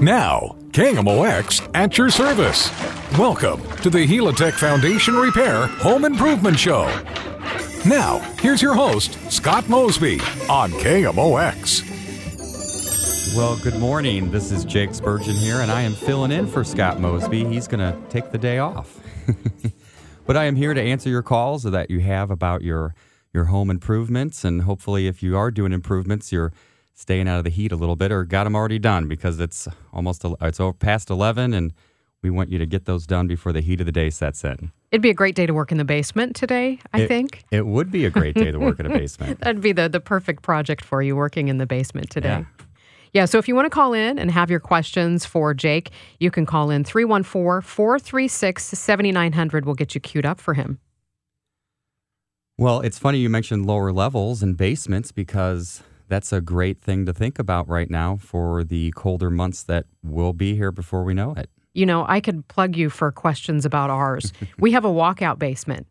Now, KMOX at your service. Welcome to the Helitech Foundation Repair Home Improvement Show. Now, here's your host, Scott Mosby on KMOX. Well, good morning. This is Jake Spurgeon here, and I am filling in for Scott Mosby. He's going to take the day off. but I am here to answer your calls that you have about your your home improvements, and hopefully, if you are doing improvements, you're staying out of the heat a little bit, or got them already done because it's almost it's over past eleven, and we want you to get those done before the heat of the day sets in. It'd be a great day to work in the basement today, I It- think. It would be a great day to work in a basement. That'd be the, the perfect project for you working in the basement today. Yeah. Yeah, so if you want to call in and have your questions for Jake, you can call in 314 436 7900. We'll get you queued up for him. Well, it's funny you mentioned lower levels and basements because that's a great thing to think about right now for the colder months that will be here before we know it. You know, I could plug you for questions about ours. we have a walkout basement,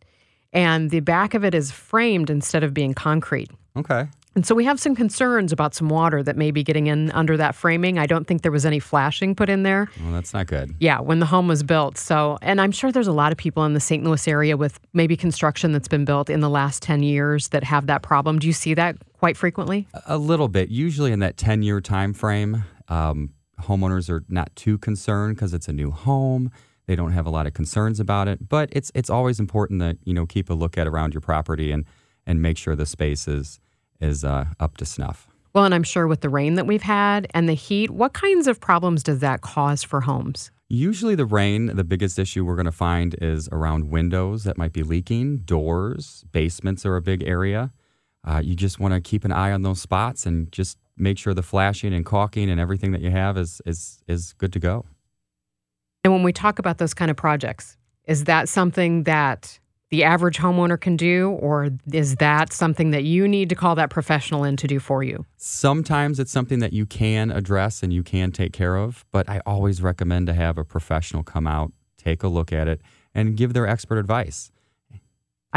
and the back of it is framed instead of being concrete. Okay. And so we have some concerns about some water that may be getting in under that framing. I don't think there was any flashing put in there. Well, that's not good. Yeah, when the home was built. So, and I'm sure there's a lot of people in the St. Louis area with maybe construction that's been built in the last 10 years that have that problem. Do you see that quite frequently? A little bit. Usually in that 10 year time frame, um, homeowners are not too concerned because it's a new home. They don't have a lot of concerns about it, but it's it's always important to you know keep a look at around your property and and make sure the space is is uh, up to snuff. Well, and I'm sure with the rain that we've had and the heat, what kinds of problems does that cause for homes? Usually, the rain, the biggest issue we're going to find is around windows that might be leaking, doors, basements are a big area. Uh, you just want to keep an eye on those spots and just make sure the flashing and caulking and everything that you have is is is good to go. And when we talk about those kind of projects, is that something that the average homeowner can do, or is that something that you need to call that professional in to do for you? Sometimes it's something that you can address and you can take care of, but I always recommend to have a professional come out, take a look at it, and give their expert advice.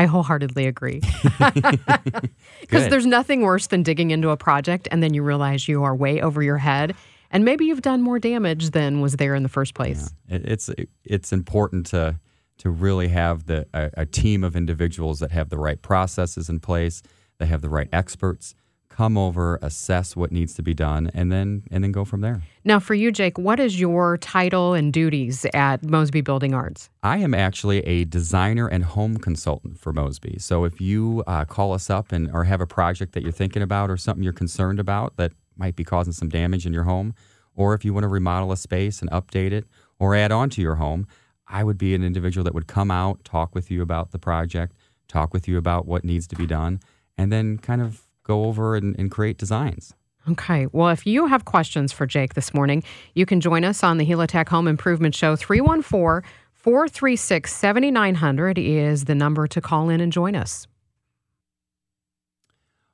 I wholeheartedly agree. Because there's nothing worse than digging into a project and then you realize you are way over your head and maybe you've done more damage than was there in the first place. It, it's it's important to to really have the a, a team of individuals that have the right processes in place, they have the right experts come over, assess what needs to be done, and then and then go from there. Now, for you, Jake, what is your title and duties at Mosby Building Arts? I am actually a designer and home consultant for Mosby. So if you uh, call us up and or have a project that you're thinking about or something you're concerned about that might be causing some damage in your home, or if you want to remodel a space and update it or add on to your home, I would be an individual that would come out, talk with you about the project, talk with you about what needs to be done, and then kind of go over and, and create designs. Okay. Well, if you have questions for Jake this morning, you can join us on the Helitech Home Improvement Show. 314 436 7900 is the number to call in and join us.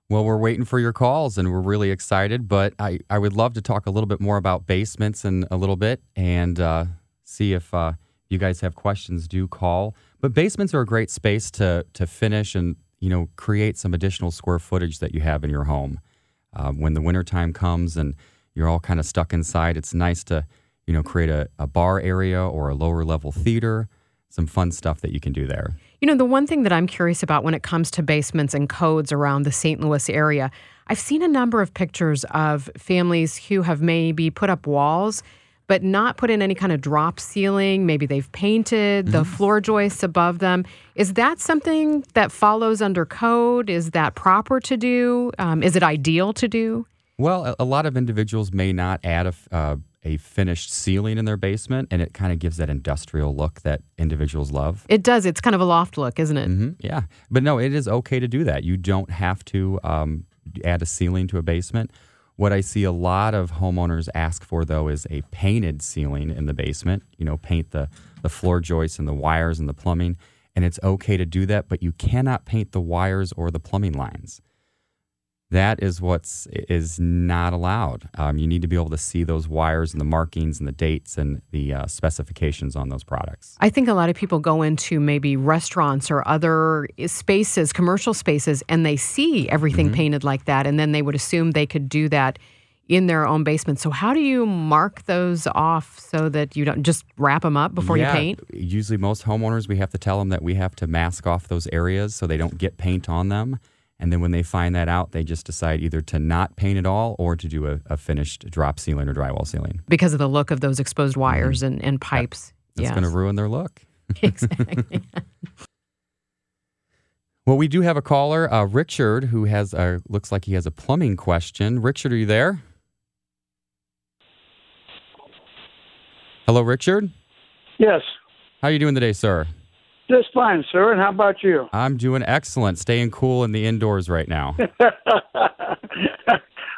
Well, we're waiting for your calls and we're really excited, but I, I would love to talk a little bit more about basements in a little bit and uh, see if uh, you guys have questions. Do call. But basements are a great space to, to finish and you know create some additional square footage that you have in your home. Uh, when the wintertime comes and you're all kind of stuck inside, it's nice to you know create a, a bar area or a lower level theater. Some fun stuff that you can do there. You know, the one thing that I'm curious about when it comes to basements and codes around the St. Louis area, I've seen a number of pictures of families who have maybe put up walls, but not put in any kind of drop ceiling. Maybe they've painted the floor joists above them. Is that something that follows under code? Is that proper to do? Um, is it ideal to do? Well, a, a lot of individuals may not add a, uh, a finished ceiling in their basement, and it kind of gives that industrial look that individuals love. It does. It's kind of a loft look, isn't it? Mm-hmm. Yeah, but no, it is okay to do that. You don't have to um, add a ceiling to a basement. What I see a lot of homeowners ask for, though, is a painted ceiling in the basement. You know, paint the, the floor joists and the wires and the plumbing. And it's okay to do that, but you cannot paint the wires or the plumbing lines. That is what's is not allowed. Um, you need to be able to see those wires and the markings and the dates and the uh, specifications on those products. I think a lot of people go into maybe restaurants or other spaces, commercial spaces, and they see everything painted like that, and then they would assume they could do that in their own basement. So how do you mark those off so that you don't just wrap them up before yeah, you paint? Usually, most homeowners, we have to tell them that we have to mask off those areas so they don't get paint on them. And then when they find that out, they just decide either to not paint at all or to do a, a finished drop ceiling or drywall ceiling. Because of the look of those exposed wires and, and pipes. It's yes. going to ruin their look. exactly. Well, we do have a caller, uh, Richard, who has a, looks like he has a plumbing question. Richard, are you there? Hello, Richard. Yes, How are you doing today, sir? Just fine, sir. And how about you? I'm doing excellent. Staying cool in the indoors right now.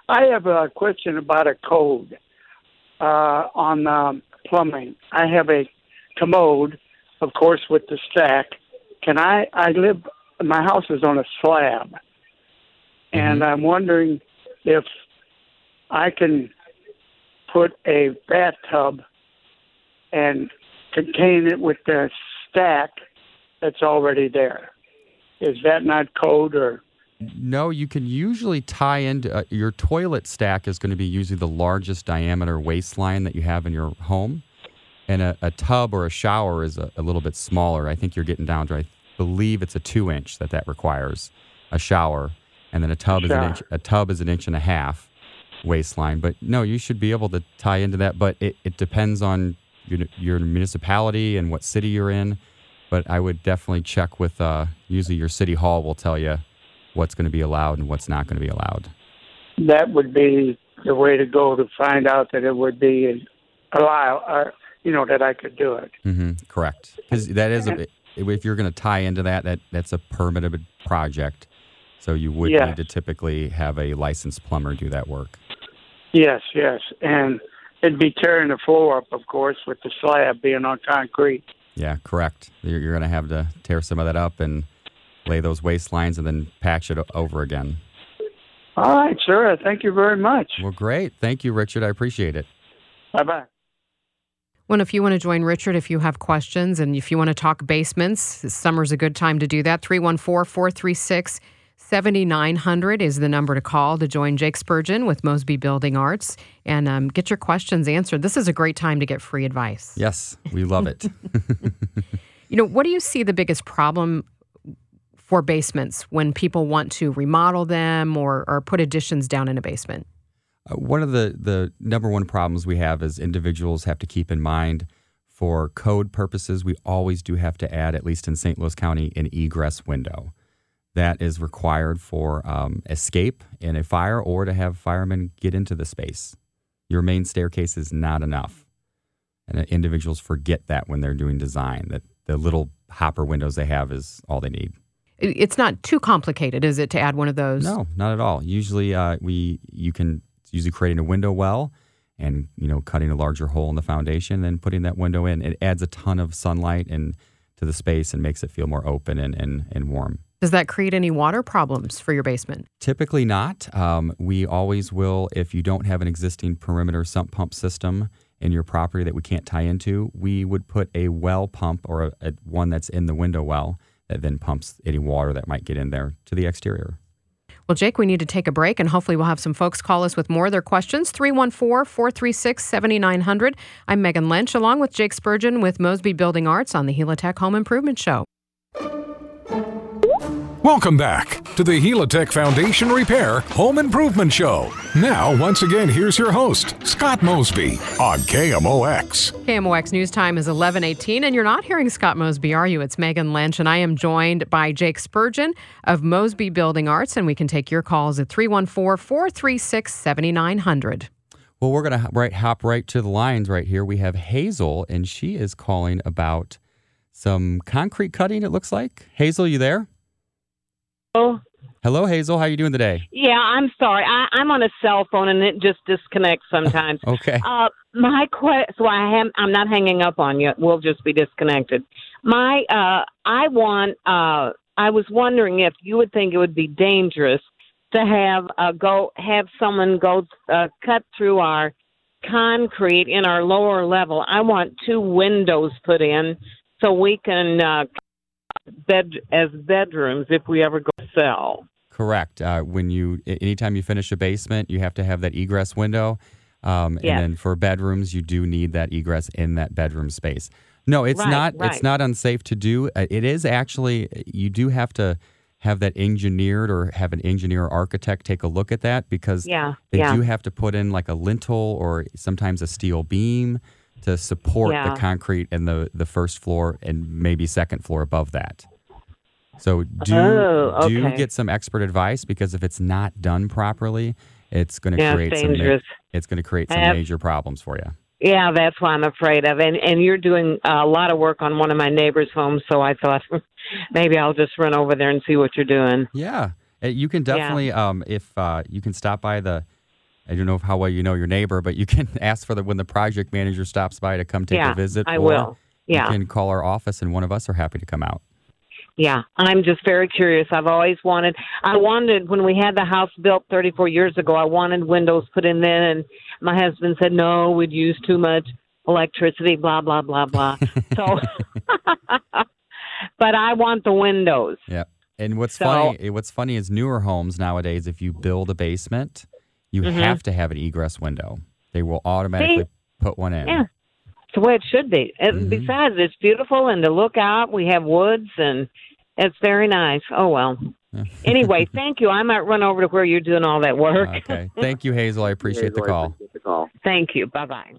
I have a question about a code uh, on um, plumbing. I have a commode, of course, with the stack. Can I? I live. My house is on a slab, and I'm wondering if I can put a bathtub and contain it with the stack that's already there. Is that not code or? No, you can usually tie into uh, your toilet stack is going to be usually the largest diameter waste line that you have in your home, and a, a tub or a shower is a, a little bit smaller. I think you're getting down to I believe it's a two inch that that requires a shower, and then a tub is an inch. A tub is an inch and a half waste line. But no, you should be able to tie into that. But it, it depends on your, your municipality and what city you're in. But I would definitely check with uh, usually your city hall will tell you what's going to be allowed and what's not going to be allowed. that would be the way to go to find out that it would be allow, uh, you know, that I could do it. hmm Correct. Because that is a, if you're going to tie into that, that that's a permitted project. So you would Yeah. need to typically have a licensed plumber do that work. Yes, yes, and it'd be tearing the floor up, of course, with the slab being on concrete. Yeah, correct. You're, you're going to have to tear some of that up and lay those waste lines and then patch it over again. All right, sir. Thank you very much. Well, great. Thank you, Richard. I appreciate it. Bye bye. Well, if you want to join Richard, if you have questions and if you want to talk basements, summer's a good time to do that. 314 436 7900 is the number to call to join Jake Spurgeon with Mosby Building Arts and um, get your questions answered. This is a great time to get free advice. Yes, we love it. You know, what do you see the biggest problem for basements when people want to remodel them or, or put additions down in a basement? Uh, one of the, the number one problems we have is individuals have to keep in mind for code purposes, we always do have to add, at least in St. Louis County, an egress window. That is required for um, escape in a fire or to have firemen get into the space. Your main staircase is not enough. And uh, individuals forget that when they're doing design, that the little hopper windows they have is all they need. It's not too complicated, is it, to add one of those? No, not at all. Usually, uh, we you can usually creating a window well, and you know cutting a larger hole in the foundation, and then putting that window in. It adds a ton of sunlight and to the space and makes it feel more open and and, and warm. Does that create any water problems for your basement? Typically not. Um, we always will if you don't have an existing perimeter sump pump system in your property that we can't tie into. We would put a well pump or a, a one that's in the window well that then pumps any water that might get in there to the exterior. Well, Jake, we need to take a break, and hopefully, we'll have some folks call us with more of their questions. 314 436 7900. I'm Megan Lynch, along with Jake Spurgeon with Mosby Building Arts on the Helitech Home Improvement Show. Welcome back to the Helitech Foundation Repair Home Improvement Show. Now, once again, here's your host, Scott Mosby on KMOX. KMOX News Time is 1118, and you're not hearing Scott Mosby, are you? It's Megan Lynch, and I am joined by Jake Spurgeon of Mosby Building Arts, and we can take your calls at 314 436 7900. Well, we're going to right, hop right to the lines right here. We have Hazel, and she is calling about some concrete cutting, it looks like. Hazel, you there? Hello, Hazel. How are you doing today? yeah, I'm sorry. I, I'm on a cell phone and it just disconnects sometimes. Okay. uh, my question, so I am, I'm not hanging up on you. We'll just be disconnected. My, uh, I want, uh, I was wondering if you would think it would be dangerous to have uh, go have someone go uh, cut through our concrete in our lower level. I want two windows put in so we can uh, bed as bedrooms if we ever go sell. Correct. Uh, when you, anytime you finish a basement, you have to have that egress window. Um, Yes. And then for bedrooms, you do need that egress in that bedroom space. No, it's Right, not. It's not unsafe to do. Uh, It is actually. You do have to have that engineered or have an engineer or architect take a look at that because Yeah, they yeah. do have to put in like a lintel or sometimes a steel beam to support Yeah. the concrete and the the first floor and maybe second floor above that. So do Oh, do get some expert advice because if it's not done properly, it's going to Yeah, create some ma- it's going to create some have- major problems for you. Yeah, that's what I'm afraid of. And and you're doing a lot of work on one of my neighbors' homes, so I thought maybe I'll just run over there and see what you're doing. Yeah, Uh, you can definitely um, if uh, you can stop by the. I don't know how well you know your neighbor, but you can ask for the when the project manager stops by to come take yeah, a visit. I will. Yeah, You can call our office, and one of us are happy to come out. yeah. I'm just very curious. I've always wanted. I wanted when we had the house built 34 years ago. I wanted windows put in then, and my husband said no, we'd use too much electricity. Blah blah blah blah. so, but I want the windows. Yeah. And what's So- funny, eh, what's funny is newer homes nowadays. If you build a basement, you Mm-hmm. have to have an egress window. They will automatically put one in. Yeah. It's the way it should be. And Mhm. Besides, it's beautiful, and to look out, we have woods, and it's very nice. Oh well. anyway, thank you. I might run over to where you're doing all that work. Okay. Thank you, Hazel. I appreciate the call. Thank you. Bye bye.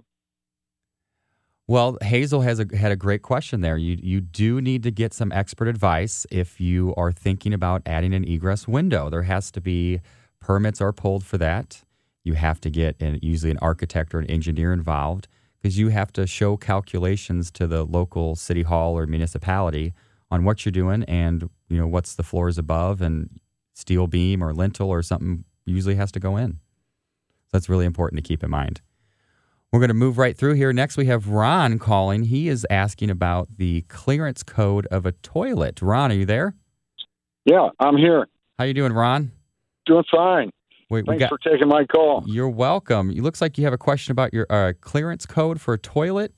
Well, Hazel has a, had a great question there. You you do need to get some expert advice if you are thinking about adding an egress window. There has to be permits are pulled for that. You have to get an, usually an architect or an engineer involved because you have to show calculations to the local city hall or municipality on what you're doing and you know what's the floors above and steel beam or lintel or something usually has to go in. So that's really important to keep in mind. We're going to move right through here. Next, we have Ron calling. He is asking about the clearance code of a toilet. Ron, are you there? Yeah, I'm here. How you doing, Ron? Doing fine. Wait, Thanks got. for taking my call. You're welcome. It looks like you have a question about your uh, clearance code for a toilet.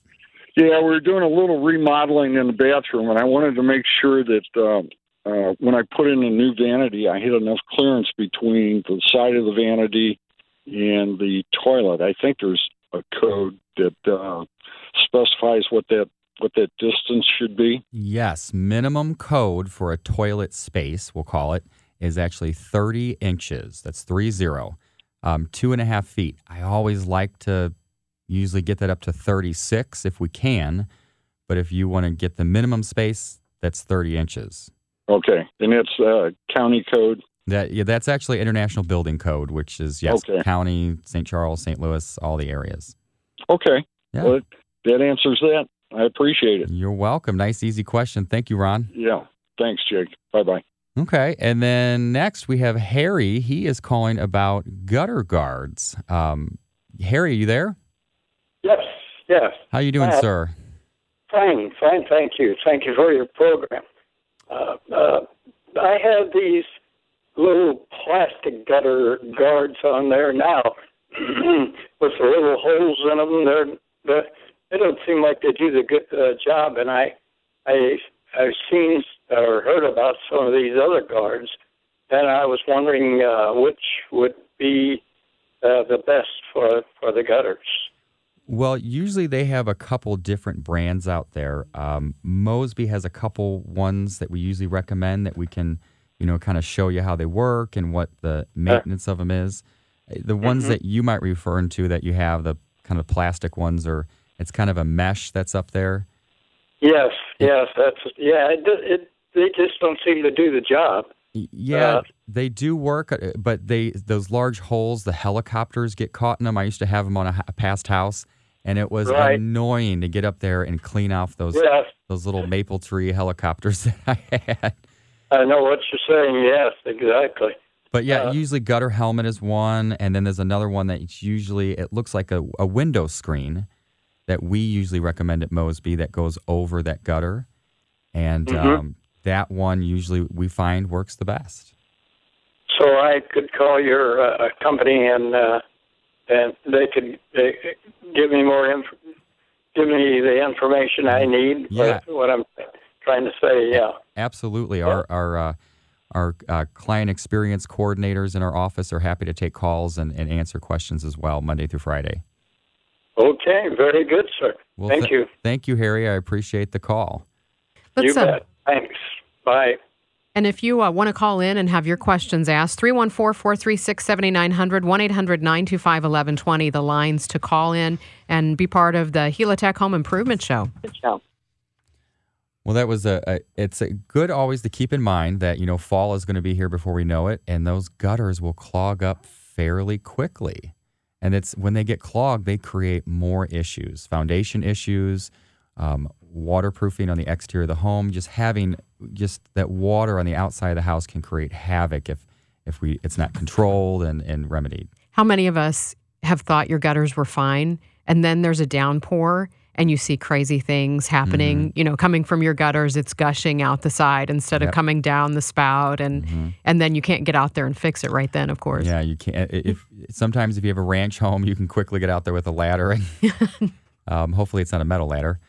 Yeah, we were doing a little remodeling in the bathroom, and I wanted to make sure that um, uh, when I put in a new vanity, I had enough clearance between the side of the vanity and the toilet. I think there's a code that uh, specifies what that what that distance should be. Yes, minimum code for a toilet space, we'll call it, is actually 30 inches. That's three zero, um, two and a half feet. I always like to usually get that up to 36 if we can, but if you want to get the minimum space, that's 30 inches. Okay, and it's uh, county code. That yeah, that's actually International Building Code, which is yes, Okay. county, St. Charles, St. Louis, all the areas. Okay, Yeah, well, that answers that. I appreciate it. you're welcome. Nice, easy question. Thank you, Ron. Yeah, thanks, Jake. Bye bye. Okay, and then next we have Harry. He is calling about gutter guards. Um, Harry, are you there? Yes, yes. How you doing, Hi. sir? Fine, fine. Thank you. Thank you for your program. Uh, uh, I have these little plastic gutter guards on there now with the little holes in them. They're, they're, they don't seem like they do the good uh, job, and I, I, I've seen or heard about some of these other guards, and I was wondering uh, which would be uh, the best for for the gutters. Well, usually they have a couple different brands out there. Um, Mosby has a couple ones that we usually recommend that we can, you know, kind of show you how they work and what the maintenance of them is. Uh, The ones that you might refer to that you have, the kind of plastic ones, or it's kind of a mesh that's up there. Yes, yes, that's yeah. It, it they just don't seem to do the job. Yeah, Uh, they do work, uh, but they those large holes, the helicopters get caught in them. I used to have them on a past house, and it was Right. annoying to get up there and clean off those Yes, those little maple tree helicopters that I had. I know what you're saying. Yes, exactly. But yeah, Uh, usually gutter helmet is one, and then there's another one that usually it looks like a, a window screen that we usually recommend at Mosby that goes over that gutter, and Mhm. um, that one usually we find works the best. So I could call your uh, company and uh, and they could they, give me more inf- give me the information I need. Yeah. What, what I'm trying to say. Yeah. Absolutely. Our our uh, our uh, client experience coordinators in our office are happy to take calls and, and answer questions as well, Monday through Friday. Okay, very good, sir. Well, Thank th- you. Thank you, Harry. I appreciate the call. you Let's, bet. Thanks. Bye. And if you uh, want to call in and have your questions asked, 314 436 7900, 1 800 925 1120, the lines to call in and be part of the Helitech Home Improvement Show. Well, that was a, a. It's a good always to keep in mind that you know fall is going to be here before we know it, and those gutters will clog up fairly quickly. And it's when they get clogged, they create more issues, foundation issues, um, waterproofing on the exterior of the home. Just having just that water on the outside of the house can create havoc if if we it's not controlled and and remedied. How many of us have thought your gutters were fine and then there's a downpour and you see crazy things happening, you know, coming from your gutters, it's gushing out the side instead Yep. of coming down the spout and and then you can't get out there and fix it right then, of course. Yeah, you can't. If sometimes if you have a ranch home, you can quickly get out there with a ladder. And, um, hopefully, it's not a metal ladder,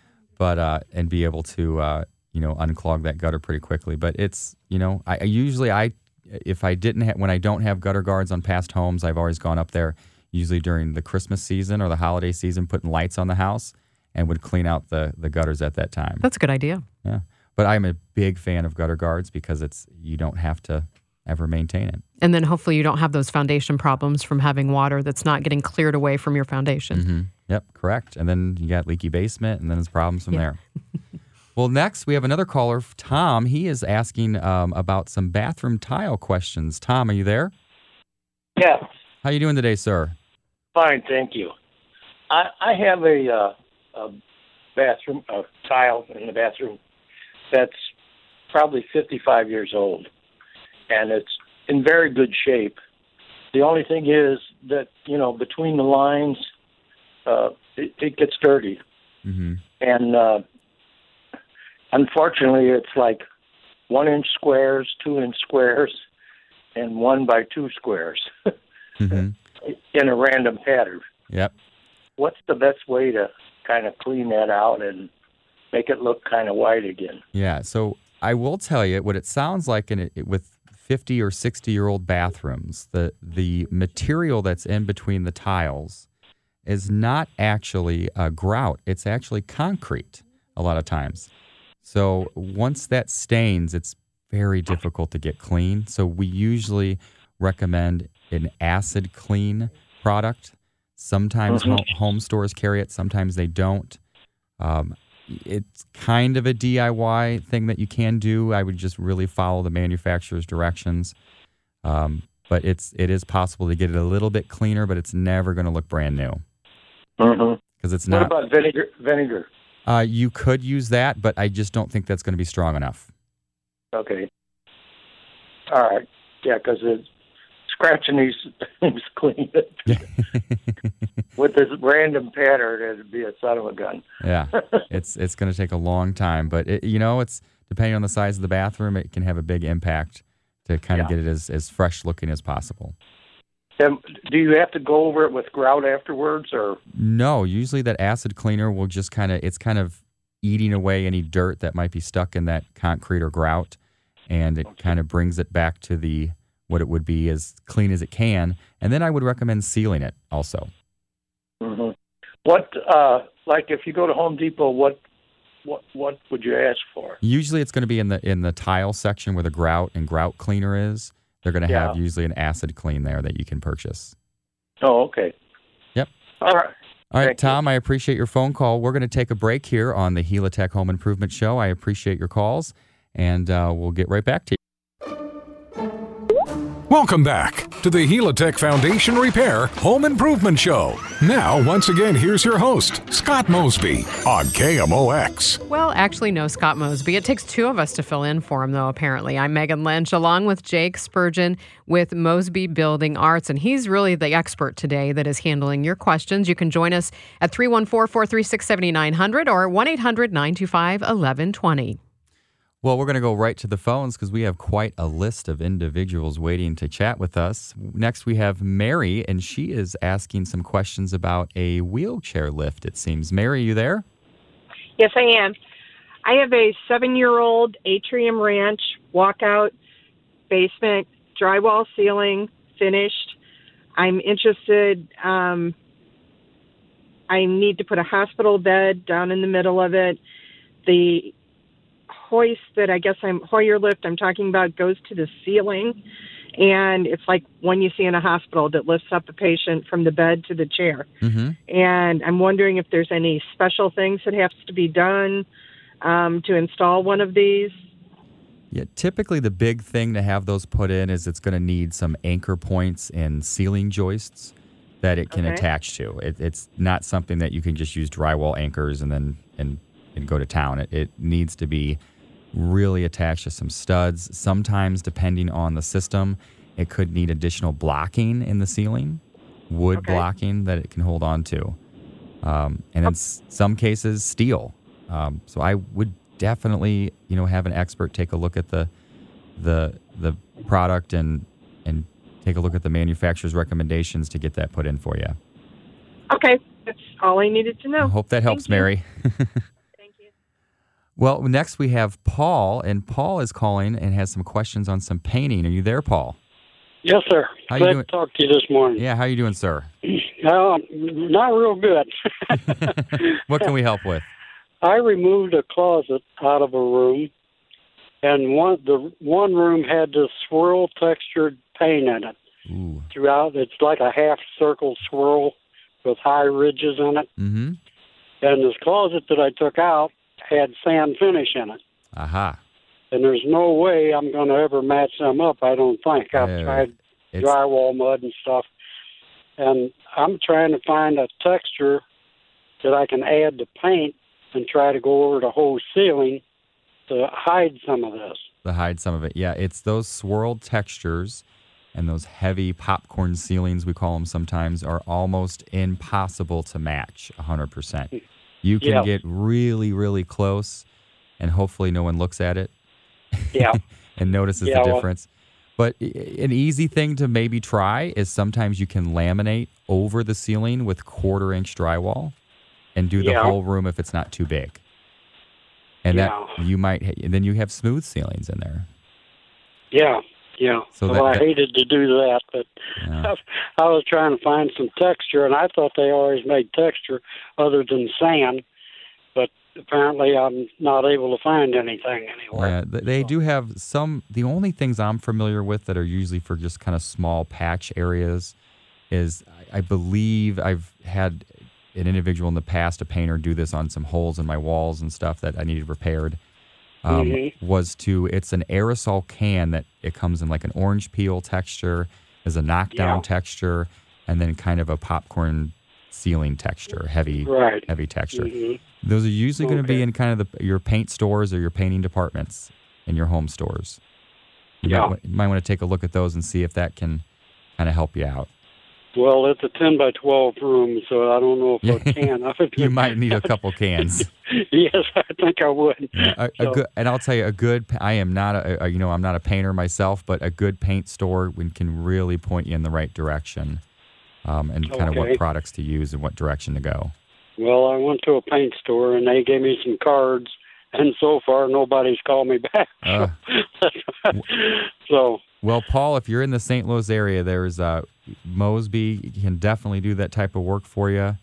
but uh, and be able to uh, you know unclog that gutter pretty quickly. But it's you know I, I usually I if I didn't ha- when I don't have gutter guards on past homes, I've always gone up there usually during the Christmas season or the holiday season, putting lights on the house and would clean out the the gutters at that time. That's a good idea. Yeah, but I'm a big fan of gutter guards because it's you don't have to ever maintain it. And then hopefully you don't have those foundation problems from having water that's not getting cleared away from your foundation. Mm-hmm. Yep, correct. And then you got leaky basement, and then there's problems from there. well, next we have another caller, Tom. He is asking um, about some bathroom tile questions. Tom, are you there? Yeah, How you doing today, sir? fine, thank you. I I have a, uh, a bathroom a tile in the bathroom that's probably 55 years old, and it's in very good shape. The only thing is that you know between the lines, uh, it, it gets dirty, Mm-hmm. and uh, unfortunately, it's like one inch squares, two inch squares, and one by two squares Mm-hmm. in a random pattern. Yep. what's the best way to kind of clean that out and make it look kind of white again? Yeah. So I will tell you what it sounds like in it, with 50 or 60 year old bathrooms. The the material that's in between the tiles is not actually a grout. It's actually concrete a lot of times. So once that stains, it's very difficult to get clean. So we usually recommend an acid clean product. Sometimes ho- home stores carry it, sometimes they don't. Um, it's kind of a DIY thing that you can do. I would just really follow the manufacturer's directions. Um, but it's it is possible to get it a little bit cleaner, but it's never going to look brand new Mm-hmm. because it's What not. about vinegar? Vinegar. Uh, you could use that, but I just don't think that's going to be strong enough. Okay. All right. Yeah, because scratching these things clean with this random pattern, it'd be a son of a gun. yeah, it's it's going to take a long time, but it, you know, it's depending on the size of the bathroom, it can have a big impact to kind of Yeah. get it as as fresh looking as possible. And do you have to go over it with grout afterwards, or No, usually that acid cleaner will just kind of it's kind of eating away any dirt that might be stuck in that concrete or grout and it kind of brings it back to the what it would be as clean as it can. And then I would recommend sealing it also. hmm what? Uh, like if you go to Home Depot, what, what, what would you ask for? Usually it's going to be in the in the tile section where the grout and grout cleaner is. They're going to have Yeah. usually an acid clean there that you can purchase. Oh, okay. Yep. All right. All right, Thank you. Tom, I appreciate your phone call. We're going to take a break here on the Helitech Home Improvement Show. I appreciate your calls, and uh, we'll get right back to you. Welcome back to the Helitech Foundation Repair Home Improvement Show. Now, once again, here's your host, Scott Mosby on KMOX. Well, actually, no, Scott Mosby. It takes two of us to fill in for him, though, apparently. I'm Megan Lynch, along with Jake Spurgeon with Mosby Building Arts, and he's really the expert today that is handling your questions. You can join us at 314 436 7900 or 1 800 925 1120. Well, we're going to go right to the phones because we have quite a list of individuals waiting to chat with us. Next, we have Mary, and she is asking some questions about a wheelchair lift, it seems. Mary, are you there? Yes, I am. I have a seven year old atrium ranch walkout basement, drywall ceiling, finished. I'm interested. Um, I need to put a hospital bed down in the middle of it. The hoist that I guess I'm Hoyer lift I'm talking about goes to the ceiling, and it's like one you see in a hospital that lifts up a patient from the bed to the chair. Mm-hmm. And I'm wondering if there's any special things that has to be done um, to install one of these. Yeah, typically the big thing to have those put in is it's going to need some anchor points and ceiling joists that it can Okay. attach to. It, it's not something that you can just use drywall anchors and then and and go to town. It, it needs to be really attached to some studs. Sometimes, depending on the system, it could need additional blocking in the ceiling, wood Okay. blocking that it can hold on to, um, and in s- some cases, steel. Um, so I would definitely, you know, have an expert take a look at the the the product and and take a look at the manufacturer's recommendations to get that put in for you. Okay, that's all I needed to I know. hope that helps. Mary. You. Well, next we have Paul, and Paul is calling and has some questions on some painting. Are you there, Paul? Yes, sir. How you Glad doing? to talk to you this morning. Yeah, how you doing, sir? Uh, not real good. What can we help with? I removed a closet out of a room, and one the one room had this swirl textured paint in it Ooh. throughout. It's like a half circle swirl with high ridges in it. Mm-hmm. And this closet that I took out had sand finish in it. Aha. And there's no way I'm going to ever match them up. I don't think. I've Yeah, tried It's drywall mud and stuff. And I'm trying to find a texture that I can add to paint and try to go over the whole ceiling to hide some of this. to hide some of it. Yeah, it's those swirled textures and those heavy popcorn ceilings, we call them sometimes, are almost impossible to match 100%. You can Yeah. get really, really close, and hopefully no one looks at it Yeah. and notices Yeah, the well- difference. But an easy thing to maybe try is sometimes you can laminate over the ceiling with quarter inch drywall and do the whole room if it's not too big. And that you might, and then you have smooth ceilings in there. yeah. Yeah. So well, that- I hated to do that, but Yeah. I was trying to find some texture, and I thought they always made texture other than sand. But apparently, I'm not able to find anything anywhere. Yeah, th- they do have some. The only things I'm familiar with that are usually for just kind of small patch areas is I I believe I've had an individual in the past, a painter, do this on some holes in my walls and stuff that I needed repaired. Um, Mhm. Was to it's an aerosol can that it comes in like an orange peel texture, is a knockdown Yeah. texture, and then kind of a popcorn ceiling texture, heavy, Right. heavy texture. Mhm. Those are usually going to be in kind of the, your paint stores or your painting departments in your home stores. You Yeah. might, you might want to take a look at those and see if that can kind of help you out. Well, it's a 10 by 12 room, so I don't know if I can. You might need a couple cans. yes, I think I would. a, a So- good, and I'll tell you, a good. I am not a, a, you know, I'm not a painter myself, but a good paint store can really point you in the right direction, um, and kind of what products to use and what direction to go. Well, I went to a paint store and they gave me some cards, and so far nobody's called me back. Uh, so, Well, Paul, if you're in the St. Louis area, there's uh, Mosby can definitely do that type of work for you,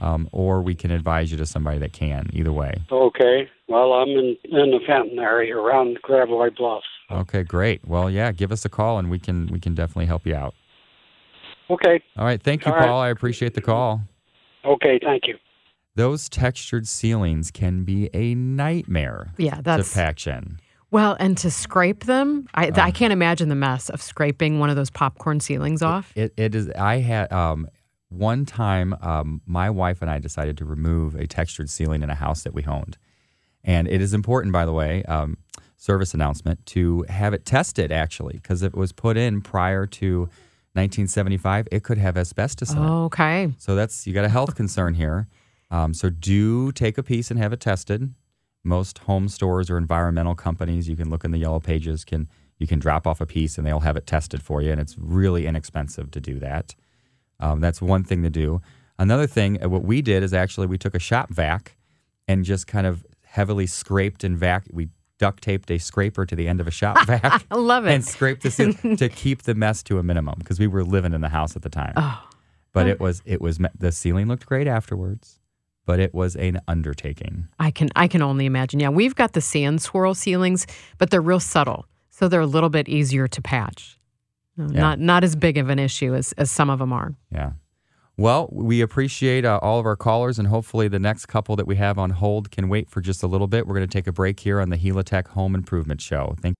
um, or we can advise you to somebody that can. Either way. okay. Well, I'm in, in the Fenton area around Gravois Bluffs. Okay, great. Well, yeah, give us a call and we can we can definitely help you out. Okay. All right, thank you, All right. Paul. I appreciate the call. Okay. Thank you. Those textured ceilings can be a nightmare Yeah, to that's patch in. Well, and to scrape them, I, Uh. I can't imagine the mess of scraping one of those popcorn ceilings off. It, it is. I had um, one time. Um, my wife and I decided to remove a textured ceiling in a house that we owned, and it is important, by the way, um, service announcement to have it tested actually, because if it was put in prior to 1975, it could have asbestos in it. Okay. So that's you got a health concern here. Um, so do take a piece and have it tested. Most home stores or environmental companies, you can look in the yellow pages. Can you can drop off a piece and they'll have it tested for you, and it's really inexpensive to do that. Um, that's one thing to do. Another thing, uh, what we did is actually we took a shop vac and just kind of heavily scraped and vac. We duct taped a scraper to the end of a shop vac. I love it. And scraped this in to keep the mess to a minimum because we were living in the house at the time. Oh. But it was it was the ceiling looked great afterwards, but it was an undertaking. I can I can only imagine. Yeah, we've got the sand swirl ceilings, but they're real subtle, so they're a little bit easier to patch. No, Yeah. Not not as big of an issue as, as some of them are. Yeah. Well, we appreciate uh, all of our callers, and hopefully the next couple that we have on hold can wait for just a little bit. We're going to take a break here on the Helitech Home Improvement Show. Thank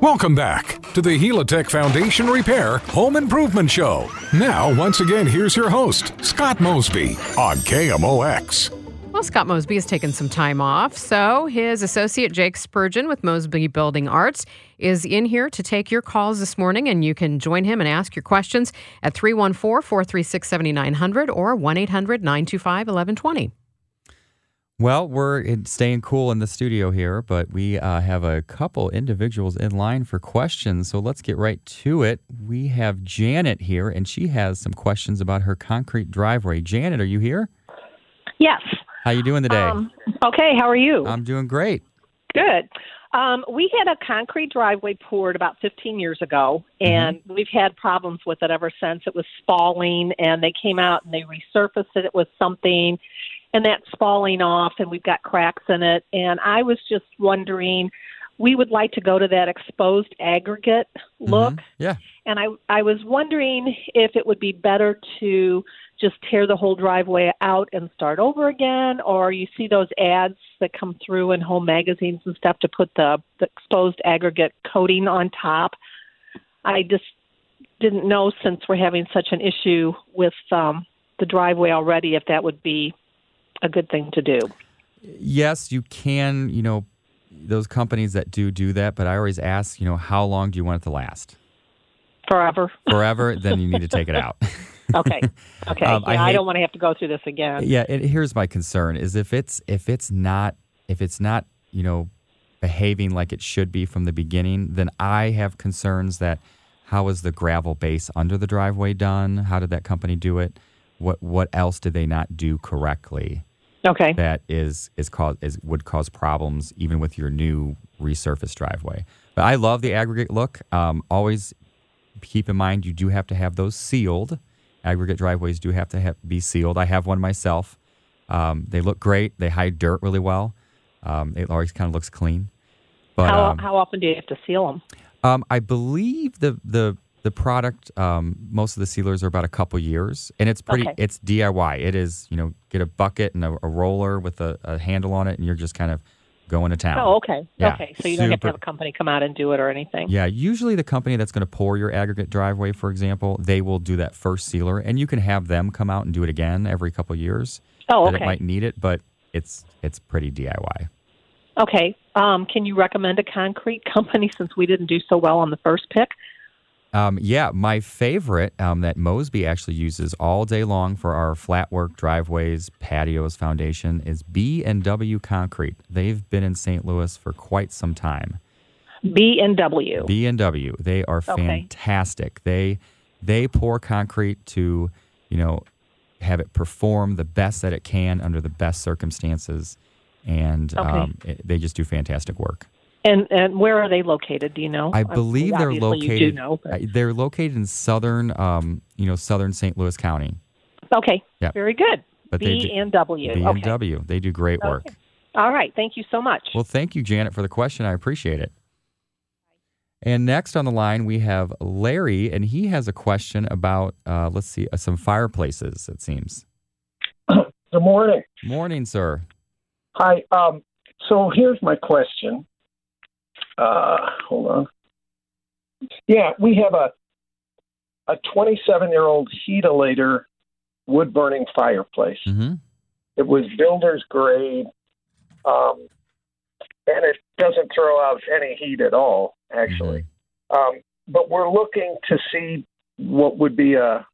Welcome back to the Helitech Foundation Repair Home Improvement Show. Now, once again, here's your host, Scott Mosby on KMOX. Well, Scott Mosby has taken some time off, so his associate Jake Spurgeon with Mosby Building Arts is in here to take your calls this morning, and you can join him and ask your questions at 314 436 7900 or 1 800 925 1120. Well, we're staying cool in the studio here, but we uh, have a couple individuals in line for questions. So let's get right to it. We have Janet here, and she has some questions about her concrete driveway. Janet, are you here? Yes. How you doing today? Um, okay, how are you? I'm doing great. Good. Um, we had a concrete driveway poured about 15 years ago, and we've had problems with it ever since. It was spalling, and they came out and they resurfaced it with something, and that's falling off, and we've got cracks in it. And I was just wondering, we would like to go to that exposed aggregate look. Yeah. And I I was wondering if it would be better to just tear the whole driveway out and start over again, or you see those ads that come through in home magazines and stuff to put the, the exposed aggregate coating on top. I just didn't know since we're having such an issue with um, the driveway already if that would be a good thing to do. Yes, you can, you know, those companies that do do that, but I always ask, you know, how long do you want it to last? Forever. Forever, then you need to take it out. Okay. Okay. Um, yeah, I I, don't want to have to go through this again. Yeah, and here's my concern is if it's if it's not if it's not, you know, behaving like it should be from the beginning, then I have concerns that how was the gravel base under the driveway done? How did that company do it? What what else did they not do correctly? Okay. That is is cause is would cause problems even with your new resurfaced driveway. But I love the aggregate look. Um, always keep in mind you do have to have those sealed. Aggregate driveways do have to have, be sealed. I have one myself. Um, they look great. They hide dirt really well. Um, it always kind of looks clean. But how, um, how often do you have to seal them? um, I believe the the the product um, most of the sealers are about a couple years, and it's pretty. Okay. It's DIY. It is you know get a bucket and a, a roller with a, a handle on it, and you're just kind of going to town. Oh, okay. Yeah, Okay. So you don't have to have a company come out and do it or anything. Yeah, usually the company that's going to pour your aggregate driveway, for example, they will do that first sealer, and you can have them come out and do it again every couple years. Oh, okay. it might need it, but it's it's pretty DIY. Okay. Um, can you recommend a concrete company since we didn't do so well on the first pick? Um, yeah, my favorite um, that Mosby actually uses all day long for our flat work driveways, patios, foundation is B and W Concrete. They've been in St. Louis for quite some time. B and W. B and W. They are Okay. fantastic. They they pour concrete to, you know, have it perform the best that it can under the best circumstances, and Okay. um, it, they just do fantastic work. And and where are they located? Do you know? I believe they're located. You do know. but- uh, They're located in southern, um, you know, southern St. Louis County. Okay. Yeah. Very good. But they B do- and W. B okay. and W. They do great work. Okay. All right. Thank you so much. Well, thank you, Janet, for the question. I appreciate it. And next on the line, we have Larry, and he has a question about, uh, let's see, uh, some fireplaces, it seems. Good morning. Morning, sir. Hi. Um, so here's my question. Uh, hold on. Yeah, we have a a 27 year old Heatilator wood burning fireplace. Mm-hmm. It was builder's grade, um, and it doesn't throw out any heat at all, actually. Um, but we're looking to see what would be a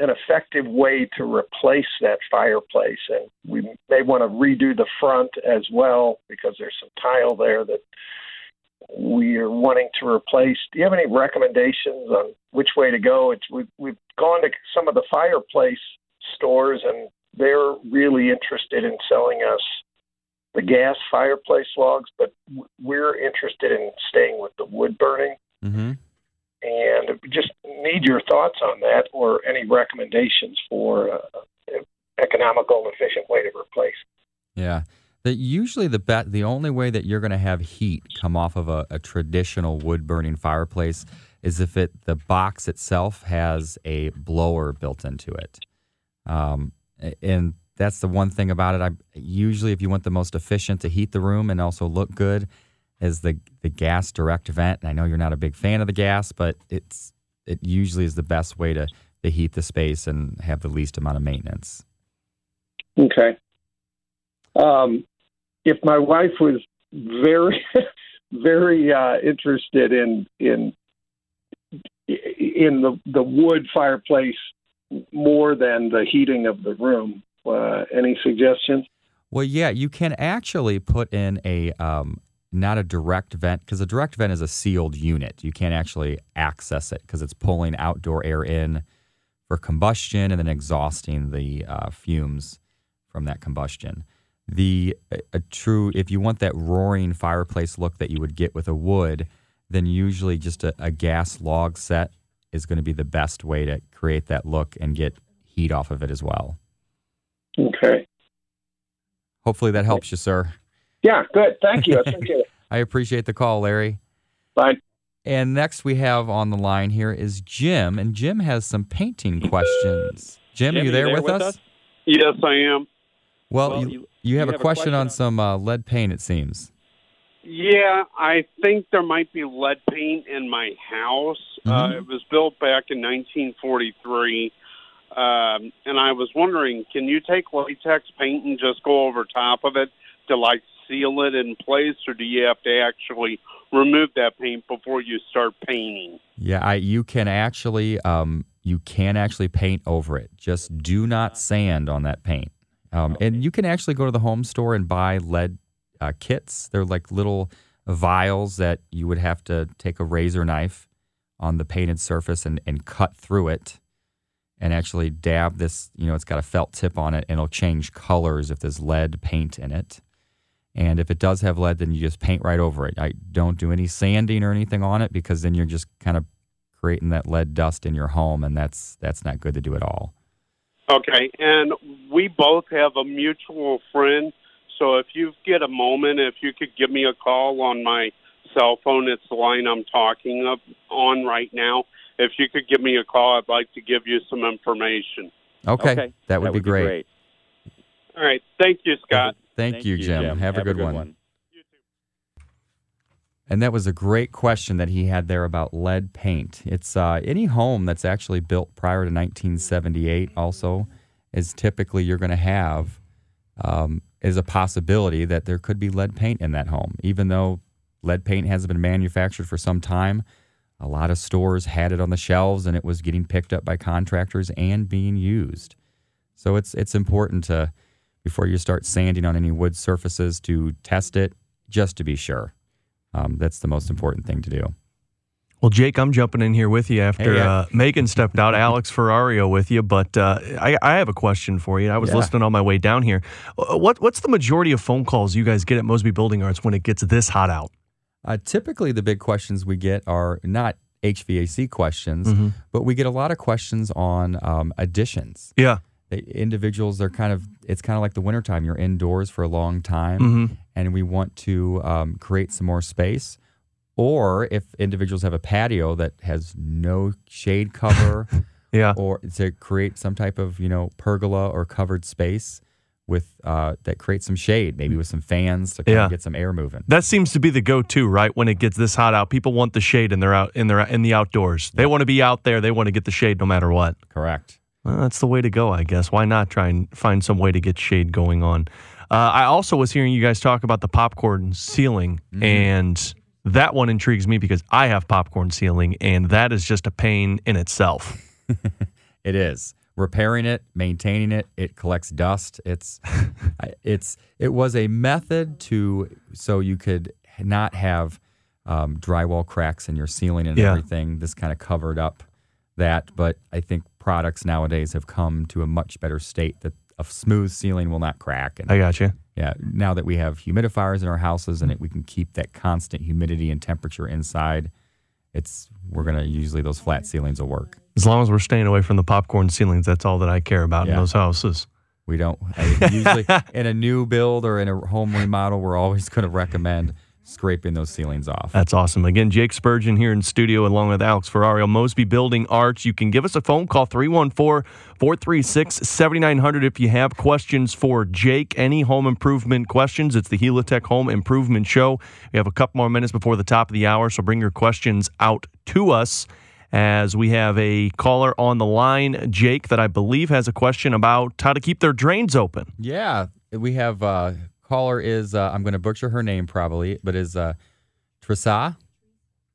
an effective way to replace that fireplace, and we may want to redo the front as well because there's some tile there that we are wanting to replace. Do you have any recommendations on which way to go? It's we've we've gone to some of the fireplace stores, and they're really interested in selling us the gas fireplace logs, but we're interested in staying with the wood burning. Mm-hmm. And just need your thoughts on that, or any recommendations for uh, an economical and efficient way to replace. Yeah. The, usually the bet the only way that you're going to have heat come off of a, a traditional wood burning fireplace is if it the box itself has a blower built into it. Um, and that's the one thing about it. I usually if you want the most efficient to heat the room and also look good is the the gas direct vent. And I know you're not a big fan of the gas, but it's it usually is the best way to, to heat the space and have the least amount of maintenance. Okay. Um, if my wife was very, very uh, interested in in in the the wood fireplace more than the heating of the room, uh, any suggestions? Well, yeah, you can actually put in a um, not a direct vent because a direct vent is a sealed unit. You can't actually access it because it's pulling outdoor air in for combustion and then exhausting the uh, fumes from that combustion. The a, a true if you want that roaring fireplace look that you would get with a wood, then usually just a, a gas log set is going to be the best way to create that look and get heat off of it as well. Okay. Hopefully that helps you, sir. Yeah, good. Thank you. I appreciate it. I appreciate the call, Larry. Bye. And next we have on the line here is Jim, and Jim has some painting questions. Jim, are you there, with, us? Yes, I am. Well, Well, you, you- you, have, a question, on some uh, lead paint, it seems. Yeah, I think there might be lead paint in my house. Uh, Mhm. it was built back in 1943. Um, and I was wondering, can you take latex paint and just go over top of it to like seal it in place, or do you have to actually remove that paint before you start painting? Yeah, I, you can actually um, you can actually paint over it. Just do not sand on that paint. Um, And you can actually go to the home store and buy lead uh, kits. They're like little vials that you would have to take a razor knife on the painted surface and, and cut through it and actually dab this. You know, it's got a felt tip on it and it'll change colors if there's lead paint in it. And if it does have lead, then you just paint right over it. I don't do any sanding or anything on it because then you're just kind of creating that lead dust in your home, and that's that's not good to do at all. Okay, and we both have a mutual friend. So if you get a moment, if you could give me a call on my cell phone, it's the line I'm talking up on right now. If you could give me a call, I'd like to give you some information. Okay, that would be great. All right, thank you, Scott. Thank, you, Jim. Have, a good, one. And that was a great question that he had there about lead paint. It's uh, any home that's actually built prior to 1978 also is typically you're going to have um, is a possibility that there could be lead paint in that home. Even though lead paint hasn't been manufactured for some time, a lot of stores had it on the shelves and it was getting picked up by contractors and being used. So it's it's important to before you start sanding on any wood surfaces to test it just to be sure. Um, that's the most important thing to do. Well, Jake, I'm jumping in here with you after Hey, uh, uh, Megan stepped out. Alex Ferrario with you, but uh, I, I have a question for you. I was Yeah. listening on my way down here. Uh, What what's the majority of phone calls you guys get at Mosby Building Arts when it gets this hot out? Uh, typically, the big questions we get are not HVAC questions, Mhm. but we get a lot of questions on um, additions. Yeah. Individuals are kind of, it's kind of like the wintertime. You're indoors for a long time, Mhm. and we want to um, create some more space. Or if individuals have a patio that has no shade cover, yeah, or to create some type of you know pergola or covered space with uh, that creates some shade, maybe with some fans to kind Yeah. of get some air moving. That seems to be the go-to, right? When it gets this hot out, people want the shade and they're out in their in the outdoors. They want to be out there. They want to get the shade no matter what. Correct. Well, that's the way to go, I guess. Why not try and find some way to get shade going on? Uh, I also was hearing you guys talk about the popcorn ceiling, and that one intrigues me because I have popcorn ceiling, and that is just a pain in itself. It is repairing it, maintaining it. It collects dust. It's, it's, it was a method to so you could not have um, drywall cracks in your ceiling and Yeah. everything. This kind of covered up that, but I think products nowadays have come to a much better state that a smooth ceiling will not crack. And I got you. Yeah, now that we have humidifiers in our houses and it, we can keep that constant humidity and temperature inside, it's we're gonna usually those flat ceilings will work. As long as we're staying away from the popcorn ceilings, that's all that I care about in those houses. We don't I, usually in a new build or in a home remodel, we're always going to recommend scraping those ceilings off. That's awesome. Again, Jake Spurgeon here in studio along with Alex Ferrario, Mosby Building Arts. You can give us a phone call 314 436 7900 if you have questions for Jake. Any home improvement questions? It's the Helitech Home Improvement Show. We have a couple more minutes before the top of the hour, so bring your questions out to us. As we have a caller on the line, Jake, that I believe has a question about how to keep their drains open. Yeah, we have uh, caller is uh, I'm going to butcher her name probably, but is uh, Trisa.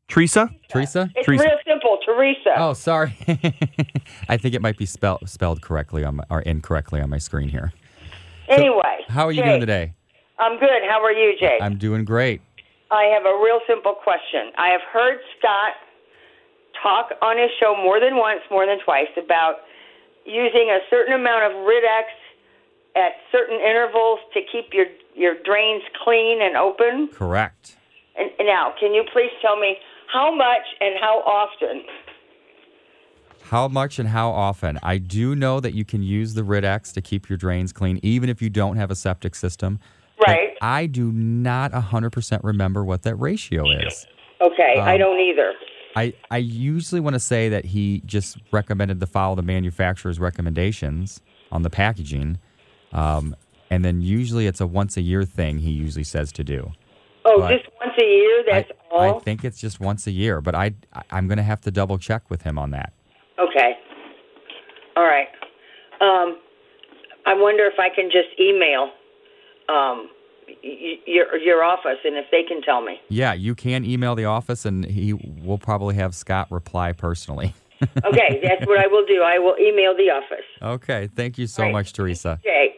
Teresa? Teresa. It's real simple, Teresa. Oh, sorry. I think it might be spelled spelled correctly on my, or incorrectly on my screen here. Anyway, How are you Jake, doing today? I'm good. How are you, Jake? I'm doing great. I have a real simple question. I have heard Scott talk on his show more than once, more than twice, about using a certain amount of RID-X at certain intervals to keep your your drains clean and open. Correct. And now, can you please tell me how much and how often? How much and how often? I do know that you can use the RID-X to keep your drains clean, even if you don't have a septic system. Right. I do not 100% remember what that ratio is. Okay, I Um, don't either. I, I usually want to say that he just recommended to follow the manufacturer's recommendations on the packaging. Um, and then usually it's a once a year thing he usually says to do. Oh, But just once a year. That's I all. I think it's just once a year, but I, I'm going to have to double check with him on that. Okay. All right. Um, I wonder if I can just email um, your your office, and if they can tell me. Yeah, you can email the office and he will probably have Scott reply personally. Okay, that's what I will do. I will email the office. okay, thank you so much, Teresa. Jake.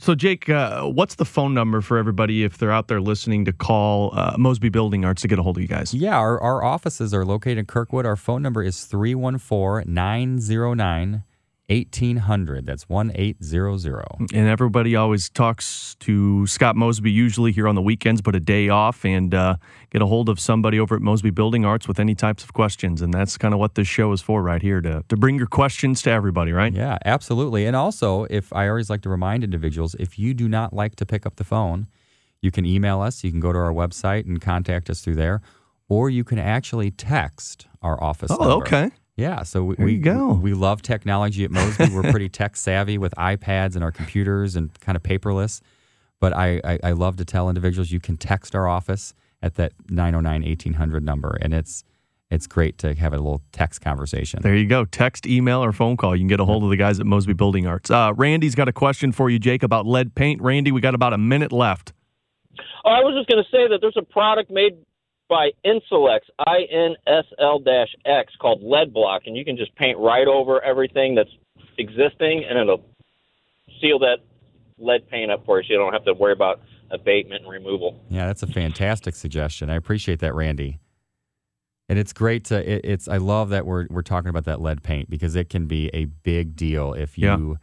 So, Jake, uh, what's the phone number for everybody if they're out there listening to call uh, Mosby Building Arts to get a hold of you guys? Yeah, our, our offices are located in Kirkwood. Our phone number is 314 909 1800. That's 1800. And everybody always talks to Scott Mosby, usually here on the weekends, but a day off, and uh, get a hold of somebody over at Mosby Building Arts with any types of questions. And that's kind of what this show is for, right here, to, to bring your questions to everybody, right? Yeah, absolutely. And also, if I always like to remind individuals, if you do not like to pick up the phone, you can email us. You can go to our website and contact us through there, or you can actually text our office. Oh, number. okay. Yeah, so we, we you go. We love technology at Mosby. We're pretty tech savvy with iPads and our computers and kind of paperless. But I, I, I love to tell individuals you can text our office at that 909 1800 number, and it's it's great to have a little text conversation. There you go. Text, email, or phone call. You can get a hold of the guys at Mosby Building Arts. Uh, Randy's got a question for you, Jake, about lead paint. Randy, we got about a minute left. Oh, I was just going to say that there's a product made by Insulex, I N S L X, called Lead Block, and you can just paint right over everything that's existing, and it'll seal that lead paint up for you, so you don't have to worry about abatement and removal. Yeah, that's a fantastic suggestion. I appreciate that, Randy. And it's great to it, it's I love that we're we're talking about that lead paint because it can be a big deal if Yeah. you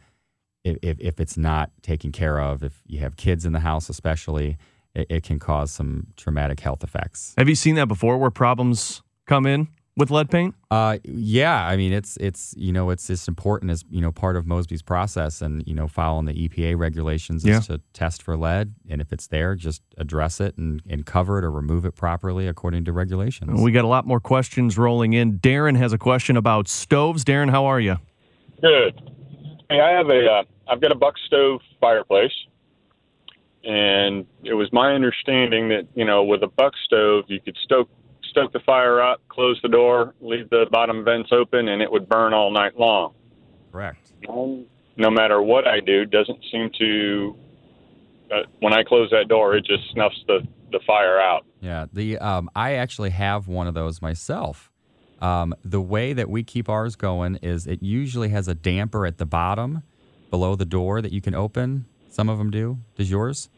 if, if if it's not taken care of, if you have kids in the house especially, it, it can cause some traumatic health effects. Have you seen that before where problems come in with lead paint? Uh, yeah, I mean it's it's you know it's it's important as you know part of Mosby's process and you know following the EPA regulations is to test for lead and if it's there, just address it and, and cover it or remove it properly according to regulations. We got a lot more questions rolling in. Darren has a question about stoves. Darren, how are you? Good. Hey, I have a, uh, I've got a buck stove fireplace, and it was my understanding that you know with a buck stove you could stoke stoke the fire up, close the door, leave the bottom vents open, and it would burn all night long. Correct. No matter what I do, doesn't seem to. Uh, when I close that door, it just snuffs the the fire out. Yeah, the um, I actually have one of those myself. Um, the way that we keep ours going is it usually has a damper at the bottom, below the door that you can open. Some of them do. Does yours?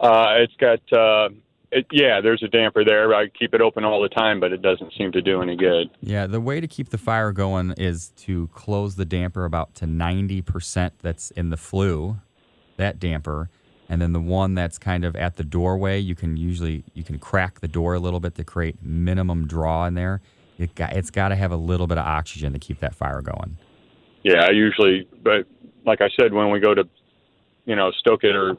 Uh, it's got uh, it, yeah, there's a damper there. I keep it open all the time, but it doesn't seem to do any good. Yeah, the way to keep the fire going is to close the damper about to 90% that's in the flue, that damper. And then the one that's kind of at the doorway, you can usually you can crack the door a little bit to create minimum draw in there. It got, it's got to have a little bit of oxygen to keep that fire going. Yeah, I usually, but like I said, when we go to, you know, stoke it or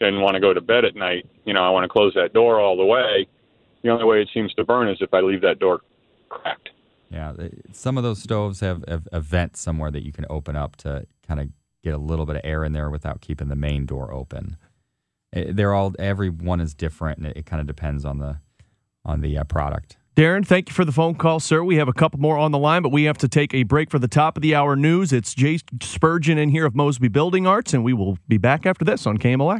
and want to go to bed at night, you know, I want to close that door all the way. The only way it seems to burn is if I leave that door cracked. Yeah, some of those stoves have, have a vent somewhere that you can open up to kind of get a little bit of air in there without keeping the main door open. Eh, They're all every one is different, and it, it kind of depends on the on the uh, product. Darren, thank you for the phone call, sir. We have a couple more on the line, but we have to take a break for the top of the hour news. It's Jay Spurgeon in here of Mosby Building Arts, and we will be back after this on KMOX.